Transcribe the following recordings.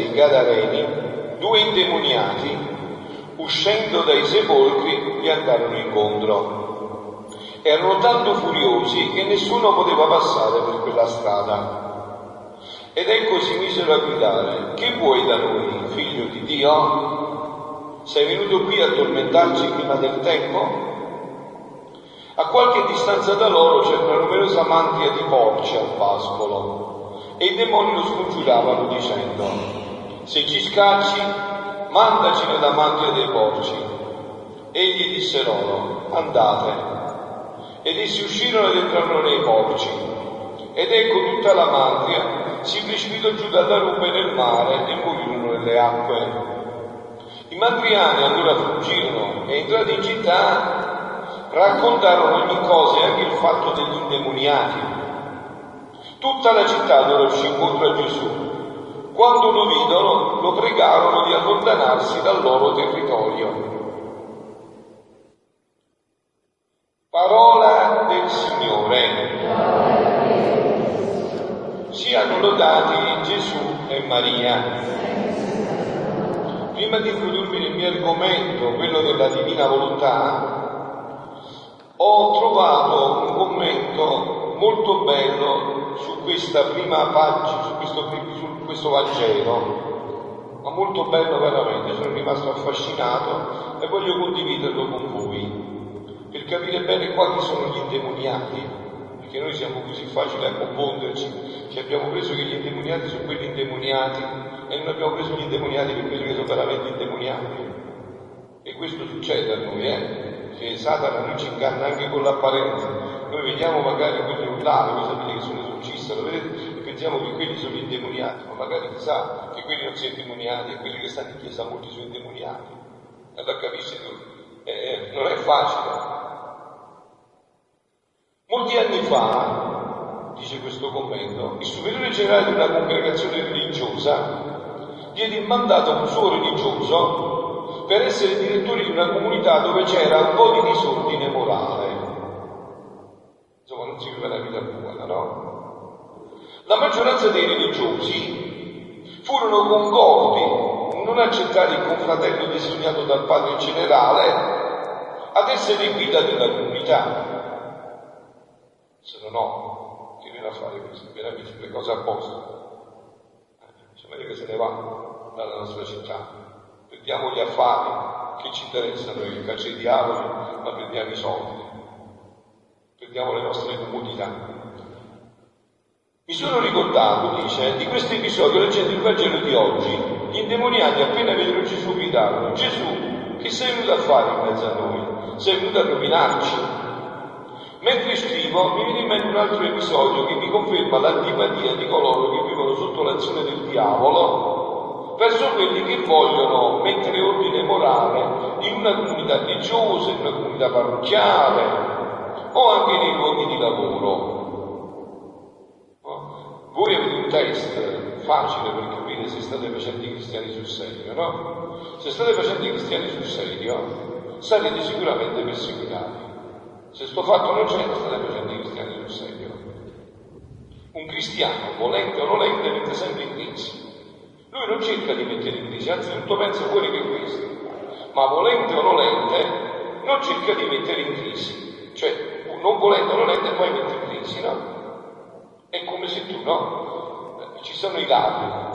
dei Gadareni, due indemoniati, uscendo dai sepolcri, gli andarono incontro. Erano tanto furiosi che nessuno poteva passare per quella strada. Ed ecco si misero a gridare, che vuoi da noi, figlio di Dio? Sei venuto qui a tormentarci prima del tempo? A qualche distanza da loro c'era una numerosa mantia di porci al pascolo e i demoni lo scongiuravano dicendo, se ci scacci, mandaci nella mantia dei porci. Egli disse loro, andate. Ed essi uscirono ed entrarono nei porci. Ed ecco tutta la mantia si precipitò giù dalla rupe nel mare e morirono nelle acque. I mandriani allora fuggirono e entrati in città raccontarono ogni cosa e anche il fatto degli indemoniati. Tutta la città allora uscì incontro a Gesù. Quando lo videro, lo pregarono di allontanarsi dal loro territorio. Parola del Signore. Siano lodati Gesù e Maria prima di introdurmi nel mio argomento, quello della divina volontà, ho trovato un commento molto bello su questa prima pagina, su questo, su questo Vangelo, ma molto bello veramente, sono rimasto affascinato e voglio condividerlo con voi, per capire bene quali sono gli indemoniati, perché noi siamo così facili a confonderci, ci abbiamo preso che gli indemoniati sono quelli indemoniati e non abbiamo preso gli indemoniati per quelli che sono veramente indemoniati. E questo succede a noi, eh? Che Satana noi ci inganna anche con l'apparenza. Noi vediamo magari quelli urlare, voi sapete che sono esorcista, lo? Pensiamo che quelli sono indemoniati, ma magari chissà che quelli non sono indemoniati e quelli che stanno in chiesa molti sono indemoniati. Allora capisci tu? Eh, eh, non è facile. Molti anni fa, dice questo commento, il superiore generale di una congregazione religiosa diede in mandato a un suo religioso per essere direttore di una comunità dove c'era un po' di disordine morale. Insomma, non si vive la vita buona, no? La maggioranza dei religiosi furono concordi non accettare il confratello designato dal padre generale ad essere guida della comunità. Se no, no, che viene a fare questo? Viene a mettere le cose a posto. Sapete che se ne va dalla nostra città. Prendiamo gli affari che ci interessano, il calcio di diavoli, ma prendiamo i soldi. Prendiamo le nostre comodità. Mi sono ricordato, dice, di questo episodio leggendo il Vangelo di oggi. Gli indemoniati appena videro Gesù gridarono, Gesù, che sei venuto a fare in mezzo a noi? Sei venuto a rovinarci? Mentre scrivo mi viene in mente un altro episodio che mi conferma l'antipatia di coloro che vivono sotto l'azione del diavolo verso quelli che vogliono mettere ordine morale in una comunità religiosa, in una comunità parrocchiale o anche nei luoghi di lavoro. Voi avete un test facile per capire se state facendo i cristiani sul serio, no? Se state facendo i cristiani sul serio, sarete sicuramente perseguitati. Se sto fatto non c'è, state facendo i cristiani sul serio. Un cristiano, volente o nolente, mette sempre in crisi. Lui non cerca di mettere in crisi, anzitutto pensa fuori che questo. Ma volente o nolente, non cerca di mettere in crisi. Cioè, non volente o nolente, poi mette in crisi, no? È come se tu, no? Ci sono i ladri.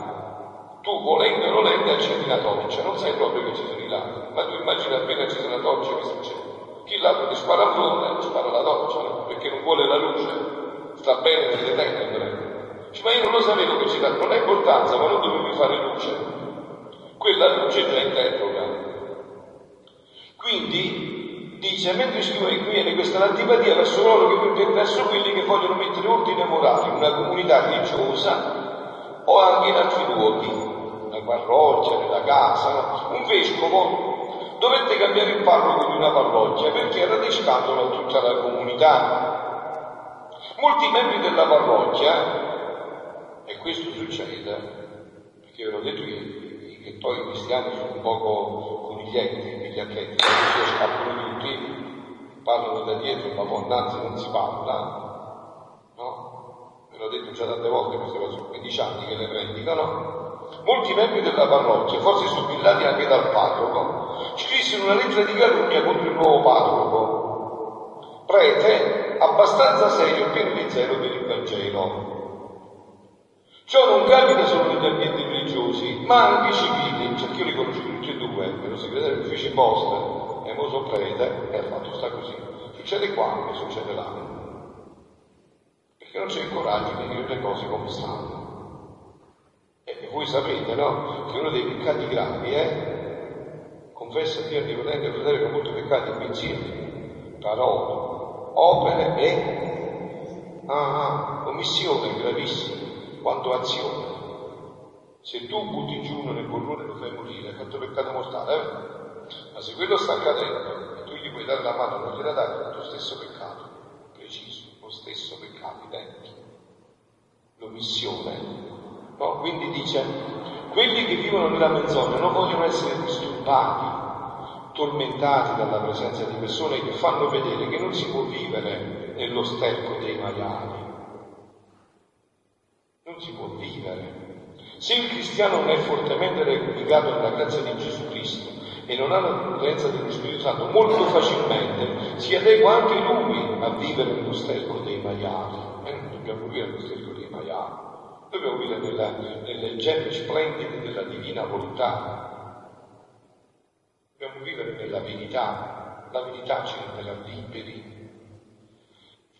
Tu, volente o nolente, accendi la torcia. Non sai proprio che ci sono i ladri, ma tu immagini appena ci sono la torcia che succede. Chi l'altro ti spara a fronte, spara la doccia, perché non vuole la luce, sta bene nelle tenebre. Ma io non lo sapevo che c'era, non ha importanza, ma non dovevi fare luce. Quella luce già in terra. Quindi dice, mentre scrivo qui viene questa l'antipatia verso loro che verso quelli che vogliono mettere ordine morale in una comunità religiosa o anche in altri luoghi, nella parrocchia, nella casa, un vescovo dovette cambiare il parroco di una parrocchia perché era descandolo a tutta la comunità. Molti membri della parrocchia, e questo succede, perché ve l'ho detto che, che poi i cristiani sono un poco coniglietti, vigliacchetti, perché scappano tutti, parlano da dietro, ma poi innanzi non si parla, no? Ve l'ho detto già tante volte, queste cose sono 15 anni che le predicano. Molti membri della parrocchia, forse sobillati anche dal parroco, scrissero una lettera di calunnia contro il nuovo parroco, prete abbastanza serio e pieno di zelo per il Vangelo. Ciò non capita solo negli ambienti religiosi, ma anche civili, perché io li conosco tutti e due, ero segretario dell'ufficio posta, e mo sono prete, e ha fatto sta così. Succede qua e succede là. Perché non c'è il coraggio di dire le cose come stanno. E voi sapete, no? Che uno dei peccati gravi è confessa Dio di potente fratello che molti peccati pensieri, parole, opere e ah, ah, omissione gravissima quanto azione. Se tu butti giù nel burrone lo fai morire, hai fatto peccato mortale, eh? Ma se quello sta accadendo e tu gli puoi dare la mano, non gliela dai, è lo stesso peccato, preciso, lo stesso peccato identico. L'omissione. No? Quindi dice, quelli che vivono nella menzogna non vogliono essere disturbati, tormentati dalla presenza di persone che fanno vedere che non si può vivere nello sterco dei maiali non si può vivere. Se il cristiano non è fortemente legato alla grazia di Gesù Cristo e non ha la prudenza dello Spirito Santo, molto facilmente si adegua anche lui a vivere nello sterco dei maiali. E non dobbiamo vivere nello sterco dei maiali, dobbiamo vivere nella, nelle gemme splendide della divina volontà. Dobbiamo vivere nella verità, la verità ci renderà liberi.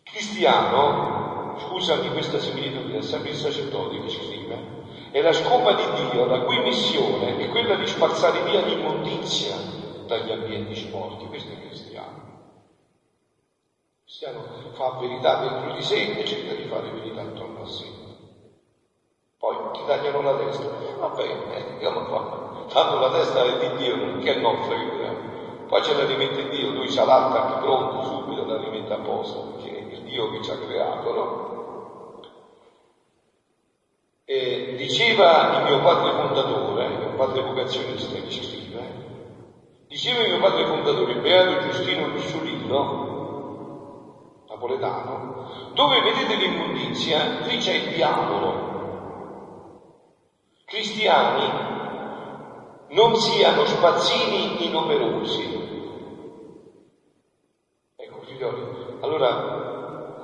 Cristiano scusami questa similitudine, è sempre il sacerdote che scrive, è la scopa di Dio, la cui missione è quella di spazzare via l'immondizia dagli ambienti sporchi, questo è cristiano. Il cristiano fa verità dentro di sé e cerca di fare verità attorno a sé. Poi ti tagliano la testa, va bene, eh, io non fa, tanto la testa è di Dio, che nostra, poi ce la rimette Dio, lui l'altra anche pronto, subito la rimette a posto, perché Dio che ci ha creato, no? E diceva il mio padre fondatore, il mio padre vocazionista che scrive, diceva il mio padre fondatore, beato Giustino Rusciolino, napoletano, dove vedete l'immondizia, lì c'è il diavolo. Cristiani non siano spazzini inoperosi. Ecco, figlioli, allora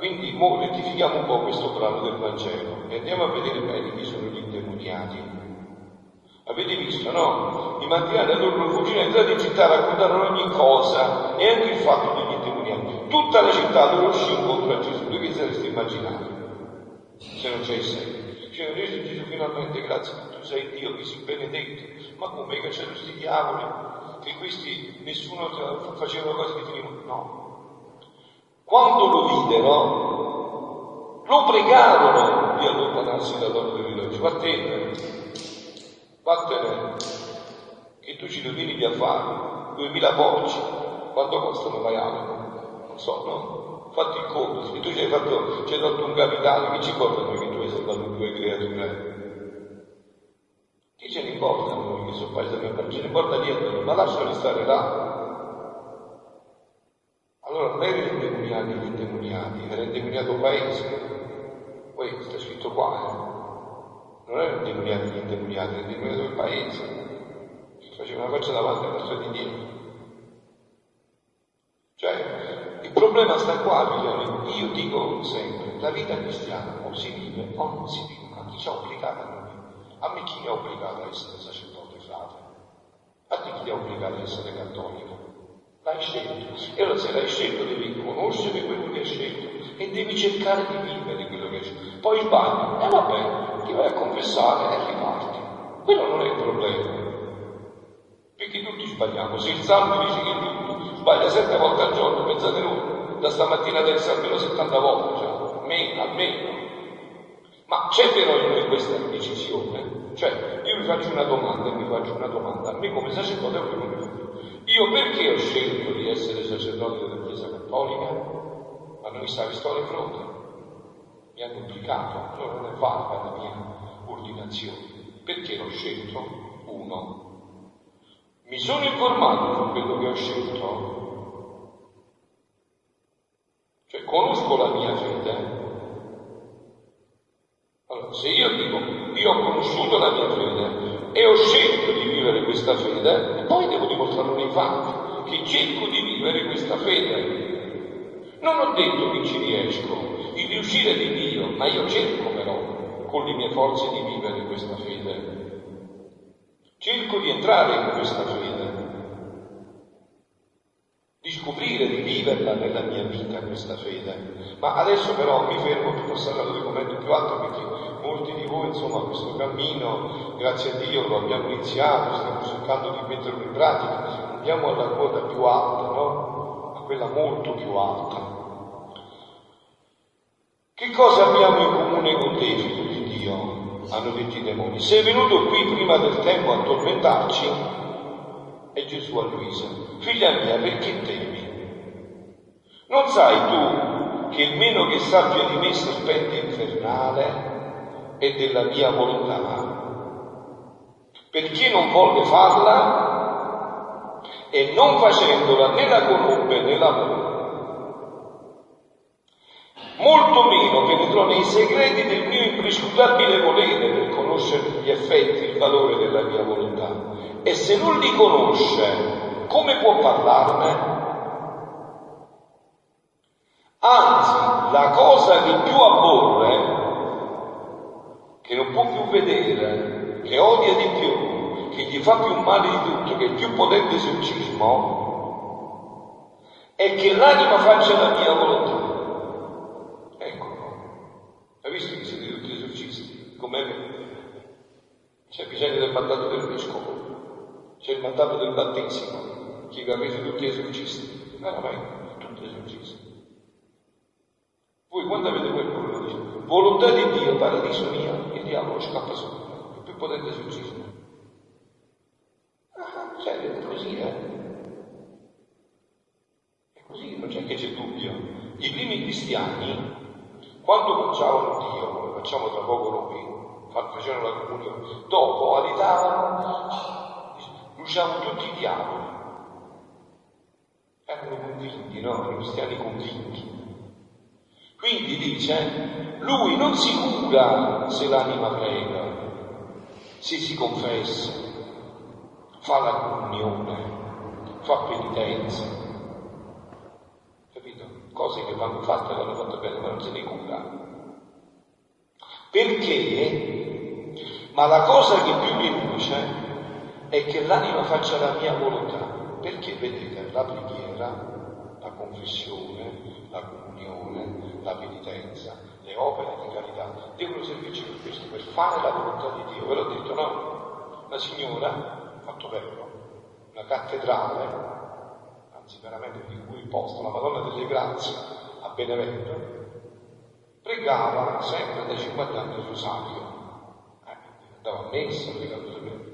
quindi mo rettifichiamo un po' questo brano del Vangelo e andiamo a vedere bene chi sono gli indemoniati. Avete visto, no? I mantinati allora non fuggire entrati in città raccontarono ogni cosa e anche il fatto degli indemoniati. Tutta la città loro uscì incontro a Gesù. Voi che sareste immaginati? Se non c'è il segno. Cioè, Gesù, finalmente, grazie, tu sei Dio che sei benedetto. Ma come che c'erano questi diavoli? Che questi nessuno faceva cose che finivano? No, quando lo videro, lo pregarono di allontanarsi dall'orlo del riloggio. Vattene, vattene, che tu ci domini a fare duemila porci. Quanto costano maiali? Non so, no? Fatti il conto, se tu ci hai fatto, ci hai dato un capitale, che ci importa noi che tu hai salvato due creature? Chi ce ne importa noi che sono paesi del ce ne importa niente, ma lasciali stare là. Allora non erano indemoniati gli indemoniati, era indemoniato paese. Poi sta scritto qua, eh? Non erano indemoniati gli indemoniati, era indemoniato il paese. Si faceva una faccia davanti e un'altra di dietro. Cioè, il problema sta qua, figlioli. Io dico sempre, la vita cristiana o si vive o non si vive, ma chi ci ha obbligato a noi? A me chi mi ha obbligato a essere sacerdote frate? A chi ti ha obbligato a essere cattolico? L'hai scelto. E allora se l'hai scelto devi conoscere quello che hai scelto e devi cercare di vivere quello che hai scelto. Poi sbagli, e eh, vabbè, ti vai a confessare e riparti. Quello non è il problema. Perché tutti sbagliamo. Se il salmo dice che lui sbaglia sette volte al giorno, pensate voi, da stamattina adesso almeno 70 volte, cioè, almeno, almeno. Ma c'è però in noi questa decisione. Cioè, io vi faccio una domanda e vi faccio una domanda. A me come sacerdote è quello che io perché ho scelto di essere sacerdote della Chiesa Cattolica? Ma non mi sa che sto di fronte, mi hanno obbligato, allora non è valida la mia ordinazione, perché l'ho scelto? Uno. Mi sono informato su quello che ho scelto? Cioè conosco la mia fede? Allora, se io dico, io ho conosciuto la mia fede e ho scelto vivere questa fede, e poi devo dimostrarlo nei fatti, che cerco di vivere questa fede. Non ho detto che ci riesco, il riuscire di Dio, ma io cerco però con le mie forze di vivere questa fede. Cerco di entrare in questa fede, di scoprire, di viverla nella mia vita questa fede. Ma adesso però mi fermo per passare all'argomento più alto perché molti di voi, insomma, questo cammino, grazie a Dio, lo abbiamo iniziato, stiamo cercando di metterlo in pratica, andiamo alla quota più alta, no? A quella molto più alta. Che cosa abbiamo in comune con te, figlio di Dio? Hanno detto i demoni. Sei venuto qui prima del tempo a tormentarci? E Gesù a Luisa, figlia mia, perché temi? Non sai tu che il meno che sappia di me serpente infernale è della mia volontà? Perché non volle farla e non facendola né la conobbe né l'amore molto meno penetrò nei segreti del mio imprescrutabile volere per conoscere gli effetti, il valore della mia volontà. E se non li conosce, come può parlarne? Anzi, la cosa che più aborre, che non può più vedere, che odia di più, che gli fa più male di tutto, che è più potente esorcismo, è che l'anima faccia la mia volontà. Hai visto che siete tutti esorcisti? Come me? C'è bisogno del mandato del vescovo, c'è il mandato del battesimo, chi vi avete tutti esorcisti, veramente, tutti esorcisti. Voi quando avete quel problema volontà di Dio, paradiso mio, scappa subito, il più potente esorcismo. Ah, cioè, è così, eh? È così, non c'è che c'è dubbio. I primi cristiani quando facciamo Dio, come facciamo tra poco noi, facevano la comunione, dopo alitavano, bruciavano tutti i diavoli. Erano convinti, no? Erano cristiani convinti. Quindi dice, lui non si cura se l'anima prega, se si confessa, fa la comunione, fa penitenza, cose che vanno fatte, vanno fatte bene, ma non se ne cura. Perché? Ma la cosa che più mi luce è che l'anima faccia la mia volontà. Perché vedete, la preghiera, la confessione, la comunione, la penitenza, le opere di carità devono servirci per questo, per fare la volontà di Dio. Ve l'ho detto, no? La signora, fatto bello, una cattedrale anzi veramente di cui posto, la Madonna delle Grazie a Benevento, pregava sempre da 50 anni il rosario. Eh, andava a messa, pregava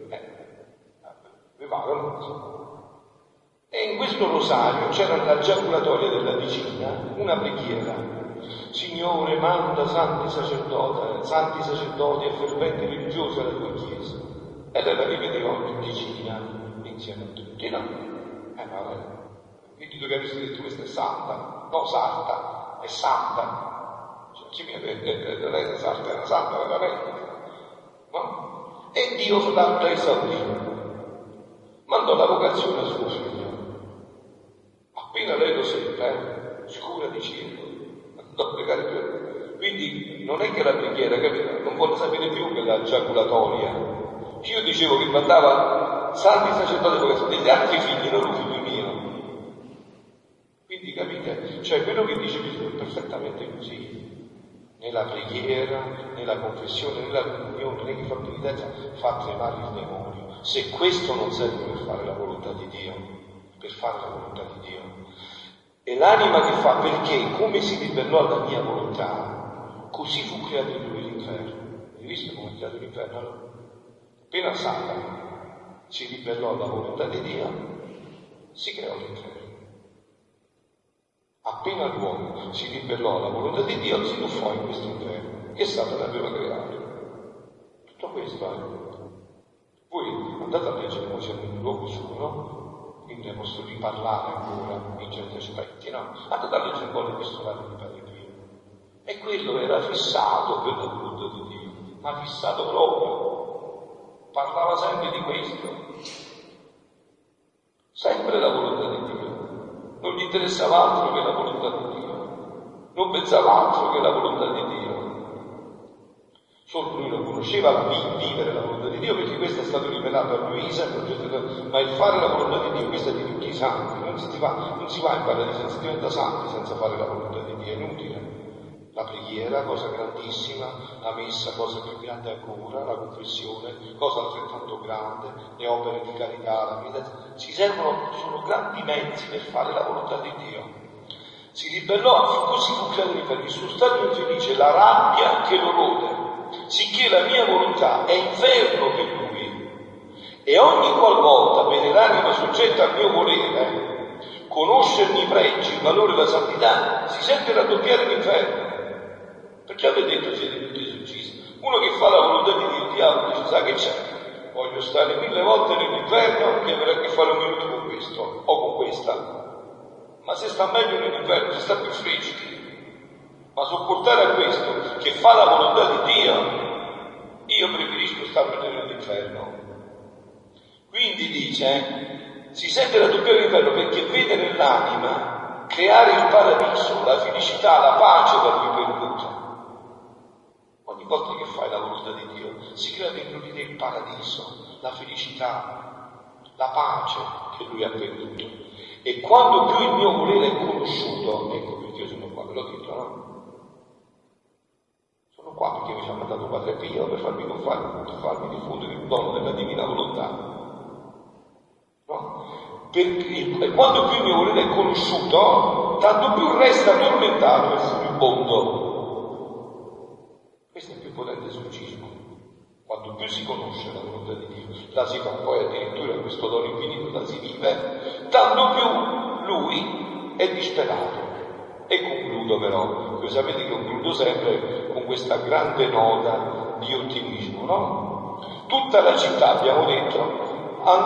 eh, avevano e questo rosario c'era nella giaculatoria della vicina una preghiera. Signore, manda santi sacerdoti, santi sacerdoti e ferventi religiosi alla tua chiesa. E lei la ripeteva ogni vicina insieme a tutti, no? Eh, ma quindi dove avete detto questa è santa, no santa, è santa. Cioè, chi mi ha detto non è santa, era santa veramente. No? E Dio l'ha esaurito. Mandò la vocazione a suo figlio. Appena lei lo seppe, scura di cielo, più. Quindi non è che la preghiera, capito? Non vuole sapere più che la giaculatoria. Io dicevo che mandava santi sacerdoti vocazione, degli altri figli, non un figlio mio. Quindi capite? Cioè quello che dice Gesù è perfettamente così. Nella preghiera, nella confessione, nella comunione, nella penitenza, fa tremare il demonio. Se questo non serve per fare la volontà di Dio, per fare la volontà di Dio. E l'anima che fa perché, come si ribellò alla mia volontà, così fu creato in lui l'inferno. Hai visto come è creato l'inferno? Appena Satana si ribellò alla volontà di Dio, si creò l'inferno. Appena l'uomo si ribellò alla volontà di Dio, si tuffò in questo inferno che Satana aveva creato. Tutto questo è. Eh. Voi andate a leggere Mosè nel luogo suo, no? Quindi ne posso riparlare ancora in certi aspetti, no? Andate a leggere un po' l'epistolario di Padre Pio. E quello era fissato per la volontà di Dio, ma fissato proprio. parlava sempre di questo. Sempre la volontà di Dio. Non gli interessava altro che la volontà di Dio. Non pensava altro che la volontà di Dio. Solo lui non conosceva vivere la volontà di Dio perché questo è stato rivelato a Luisa, ma il fare la volontà di Dio, questa è di tutti i santi, non si, va, non si va in paradiso, si diventa santi senza fare la volontà di Dio, è inutile. La preghiera, cosa grandissima, la messa, cosa più grande ancora, la confessione, cosa altrettanto grande, le opere di carità, la vita, ci servono, sono grandi mezzi per fare la volontà di Dio. Si ribellò, così fu creato per il suo stato infelice, la rabbia che lo rode sicché la mia volontà è inferno per lui. E ogni qualvolta vede l'anima soggetta al mio volere, conoscerne i pregi, il valore la santità, si sente raddoppiare l'inferno. Perché avete detto siete tutti esorcisti? Uno che fa la volontà di Dio, il diavolo dice, sa che c'è? Voglio stare mille volte nell'inferno che avrà a che fare un minuto con questo o con questa. Ma se sta meglio nell'inferno, se sta più freschi, ma sopportare a questo che fa la volontà di Dio, io preferisco stare nell'inferno. Quindi dice, si sente la doppia l'inferno perché vede nell'anima creare il paradiso, la felicità, la pace da lui perduta. Ogni volta che fai la volontà di Dio si crea dentro di te il paradiso, la felicità, la pace che lui ha perduto. E quando più il mio volere è conosciuto, ecco perché io sono qua, ve l'ho detto, no? Sono qua perché mi ha mandato Padre Pio per farmi, per farmi diffondere il dono della divina volontà. No? Perché, quando più il mio volere è conosciuto, tanto più resta tormentato verso il mondo. Questo è il più potente esorcismo. Quanto più si conosce la volontà di Dio, la si fa poi addirittura questo dono infinito, la si vive, tanto più lui è disperato. E concludo però, voi sapete che concludo sempre con questa grande nota di ottimismo, no? Tutta la città, abbiamo detto,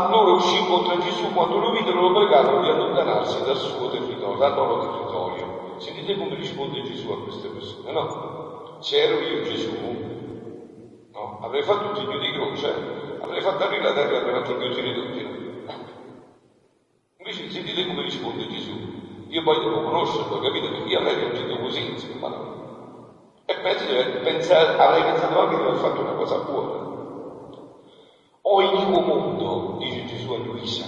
loro uscì contro Gesù quando lo videro lo pregarono di allontanarsi dal suo territorio, dal loro territorio. Sentite come risponde Gesù a queste persone, no? Se ero io Gesù, no? Avrei fatto un segno di croce, avrei fatto aprire la terra e avrei fatto il mio tutti. Invece sentite come risponde Gesù. Io poi devo conoscerlo, capite? Perché io avrei reagito così, insomma. E penso di aver avrei pensato anche di aver fatto una cosa buona. O iniquo mondo, dice Gesù a Luisa,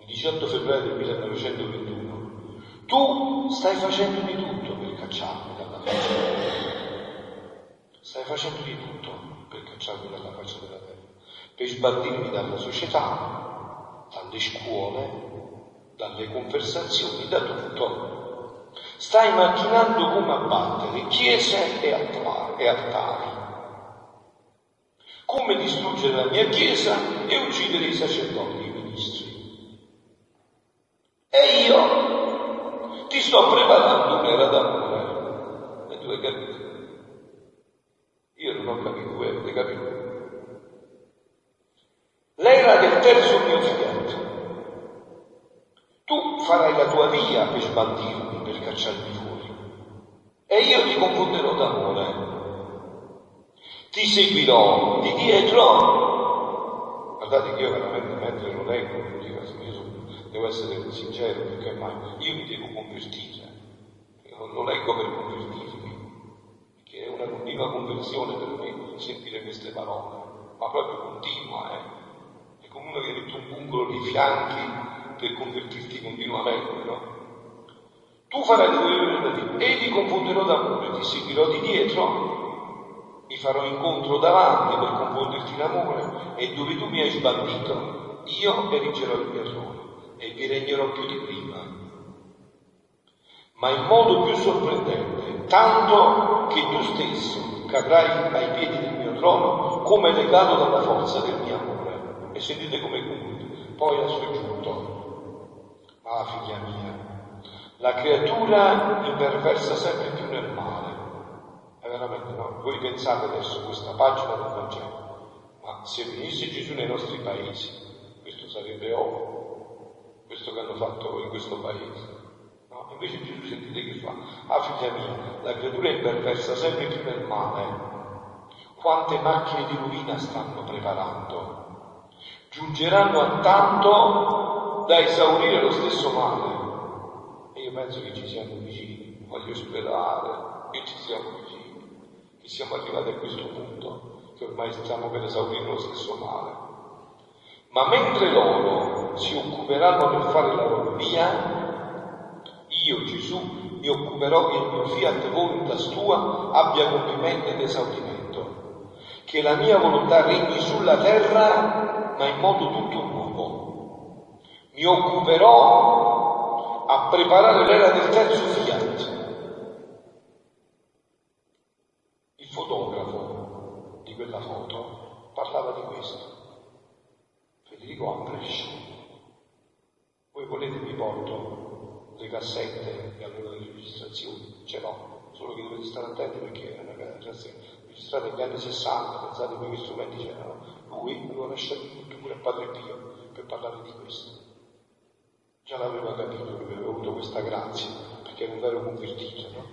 il 18 febbraio del 1921, tu stai facendo di tutto per cacciarmi dalla faccia della terra. Stai facendo di tutto per cacciarmi dalla faccia della terra, per sbattirmi dalla società, dalle scuole, dalle conversazioni, da tutto. Stai macchinando come abbattere chiese e altari, come distruggere la mia chiesa e uccidere i sacerdoti e i ministri. E io ti sto preparando un'era d'amore. E tu hai capito? Io non ho capito, voi avete capito? L'era del terzo mio tu farai la tua via per sbandirmi, per cacciarmi fuori. E io ti confonderò d'amore. Ti seguirò di dietro. Guardate che io veramente mentre lo leggo, devo essere sincero, perché mai io mi devo convertire. Lo leggo per convertirmi, perché è una continua conversione per me sentire queste parole, ma proprio continua, eh. È come uno che mette un pungolo di fianchi per convertirti continuamente, no? Tu farai volontà e ti confonderò d'amore, ti seguirò di dietro, mi farò incontro davanti per confonderti in amore e dove tu mi hai sbandito, io erigerò il mio trono e vi regnerò più di prima. Ma in modo più sorprendente, tanto che tu stesso cadrai ai piedi del mio trono come legato dalla forza del mio amore. E sentite come conclude. Poi ha soggiunto, Ah, figlia mia, la creatura imperversa sempre più nel male. È veramente no. Voi pensate adesso questa pagina del Vangelo, ma se venisse Gesù nei nostri paesi, questo sarebbe ovvio, questo che hanno fatto in questo paese. No, invece Gesù sentite che fa? Ah, figlia mia, la creatura imperversa sempre più nel male. quante macchine di rovina stanno preparando. Giungeranno a tanto da esaurire lo stesso male. E io penso che ci siamo vicini, voglio sperare che ci siamo vicini, che siamo arrivati a questo punto, che ormai stiamo per esaurire lo stesso male. Ma mentre loro si occuperanno nel fare la loro via, io Gesù mi occuperò che il mio fiat voluntas tua abbia compimento ed esaurimento, che la mia volontà regni sulla terra, ma in modo tutto. Mi occuperò a preparare l'era del terzo fiat. Il fotografo di quella foto parlava di questo Federico Ambresci. Voi volete vi porto le cassette e allora le registrazioni? Ce l'ho, solo che dovete stare attenti perché è una cassetta registrata negli anni 60, pensate voi che strumenti c'erano. Lui aveva lasciato tutto pure a Padre Pio per parlare di questo. Già l'aveva capito che aveva avuto questa grazia, perché era un vero convertito, no?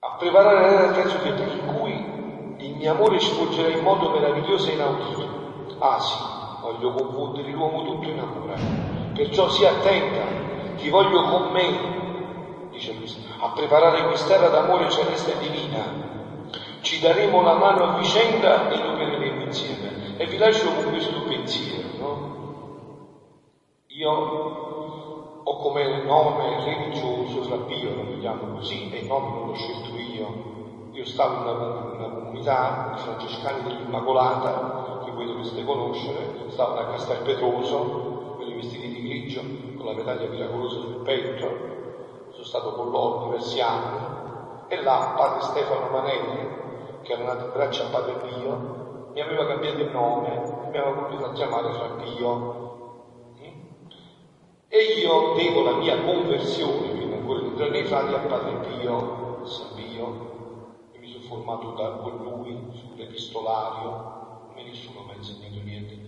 A preparare del terzo tempo in cui il mio amore sfoggerà in modo meraviglioso e inaudito Ah sì, voglio confondere l'uomo tutto in amore. Perciò sia attenta, ti voglio con me, dice Cristo, a preparare quest'era d'amore celeste e divina. Ci daremo la mano a vicenda e lo opereremo insieme. E vi lascio con questo pensiero? Io ho come nome religioso Flabbio, lo chiamo così, e il nome non l'ho scelto io. Io stavo in una, una comunità di francescani dell'Immacolata voi dovreste conoscere, stavano a Castel Petroso, quelli vestiti di grigio, con la medaglia miracolosa sul petto, sono stato con loro diversi anni, e là padre Stefano Manelli, che era nato in braccio a padre Pio, mi aveva cambiato il nome, mi aveva voluto a chiamare Fra Pio. E io devo la mia conversione, ancora di entrare nei frati, a padre Pio, San Pio, e mi sono formato da, con lui sull'epistolario, me nessuno mi ha insegnato niente.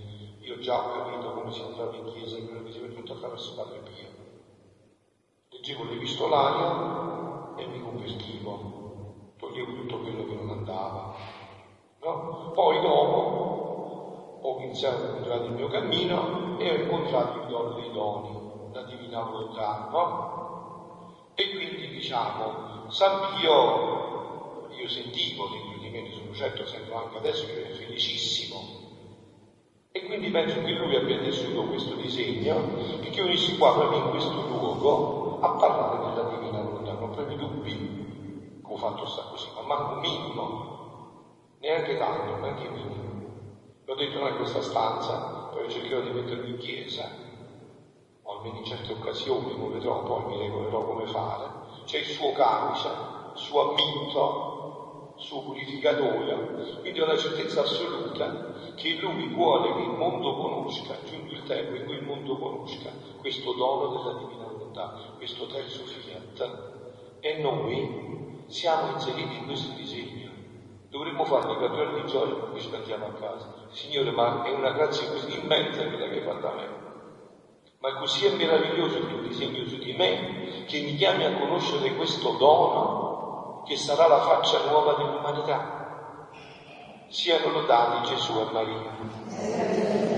Io già ho capito come si entrava in chiesa e quello che si tutto attraverso Padre Pio. Leggevo l'epistolario e mi convertivo, toglievo tutto quello che non andava. No? Poi dopo ho iniziato a incontrare il mio cammino e ho incontrato il dono dei doni, la divina volontà, no? E quindi diciamo, San Pio, io sentivo di sono certo, sento anche adesso che è felicissimo. E quindi penso che lui abbia tessuto questo disegno e che unissi qua proprio in questo luogo a parlare della divina volontà. Non proprio dubbi come ho fatto sta così, ma manco minimo, neanche tanto, neanche minimo. L'ho detto noi in questa stanza, poi cercherò di metterlo in chiesa, almeno in certe occasioni, come vedrò, poi mi regolerò come fare. C'è il suo camice, il suo amminto, suo purificatore, quindi ho la certezza assoluta che lui vuole che il mondo conosca, giunto il tempo in cui il mondo conosca questo dono della divina volontà, questo terzo fiat. E noi siamo inseriti in questo disegno. Dovremmo farne quattro anni di gioia e poi ci andiamo a casa. Signore, ma è una grazia così immensa quella che hai fatto a me. Ma così è meraviglioso il tuo disegno su di me che mi chiami a conoscere questo dono che sarà la faccia nuova dell'umanità. Siano lodati Gesù e Maria.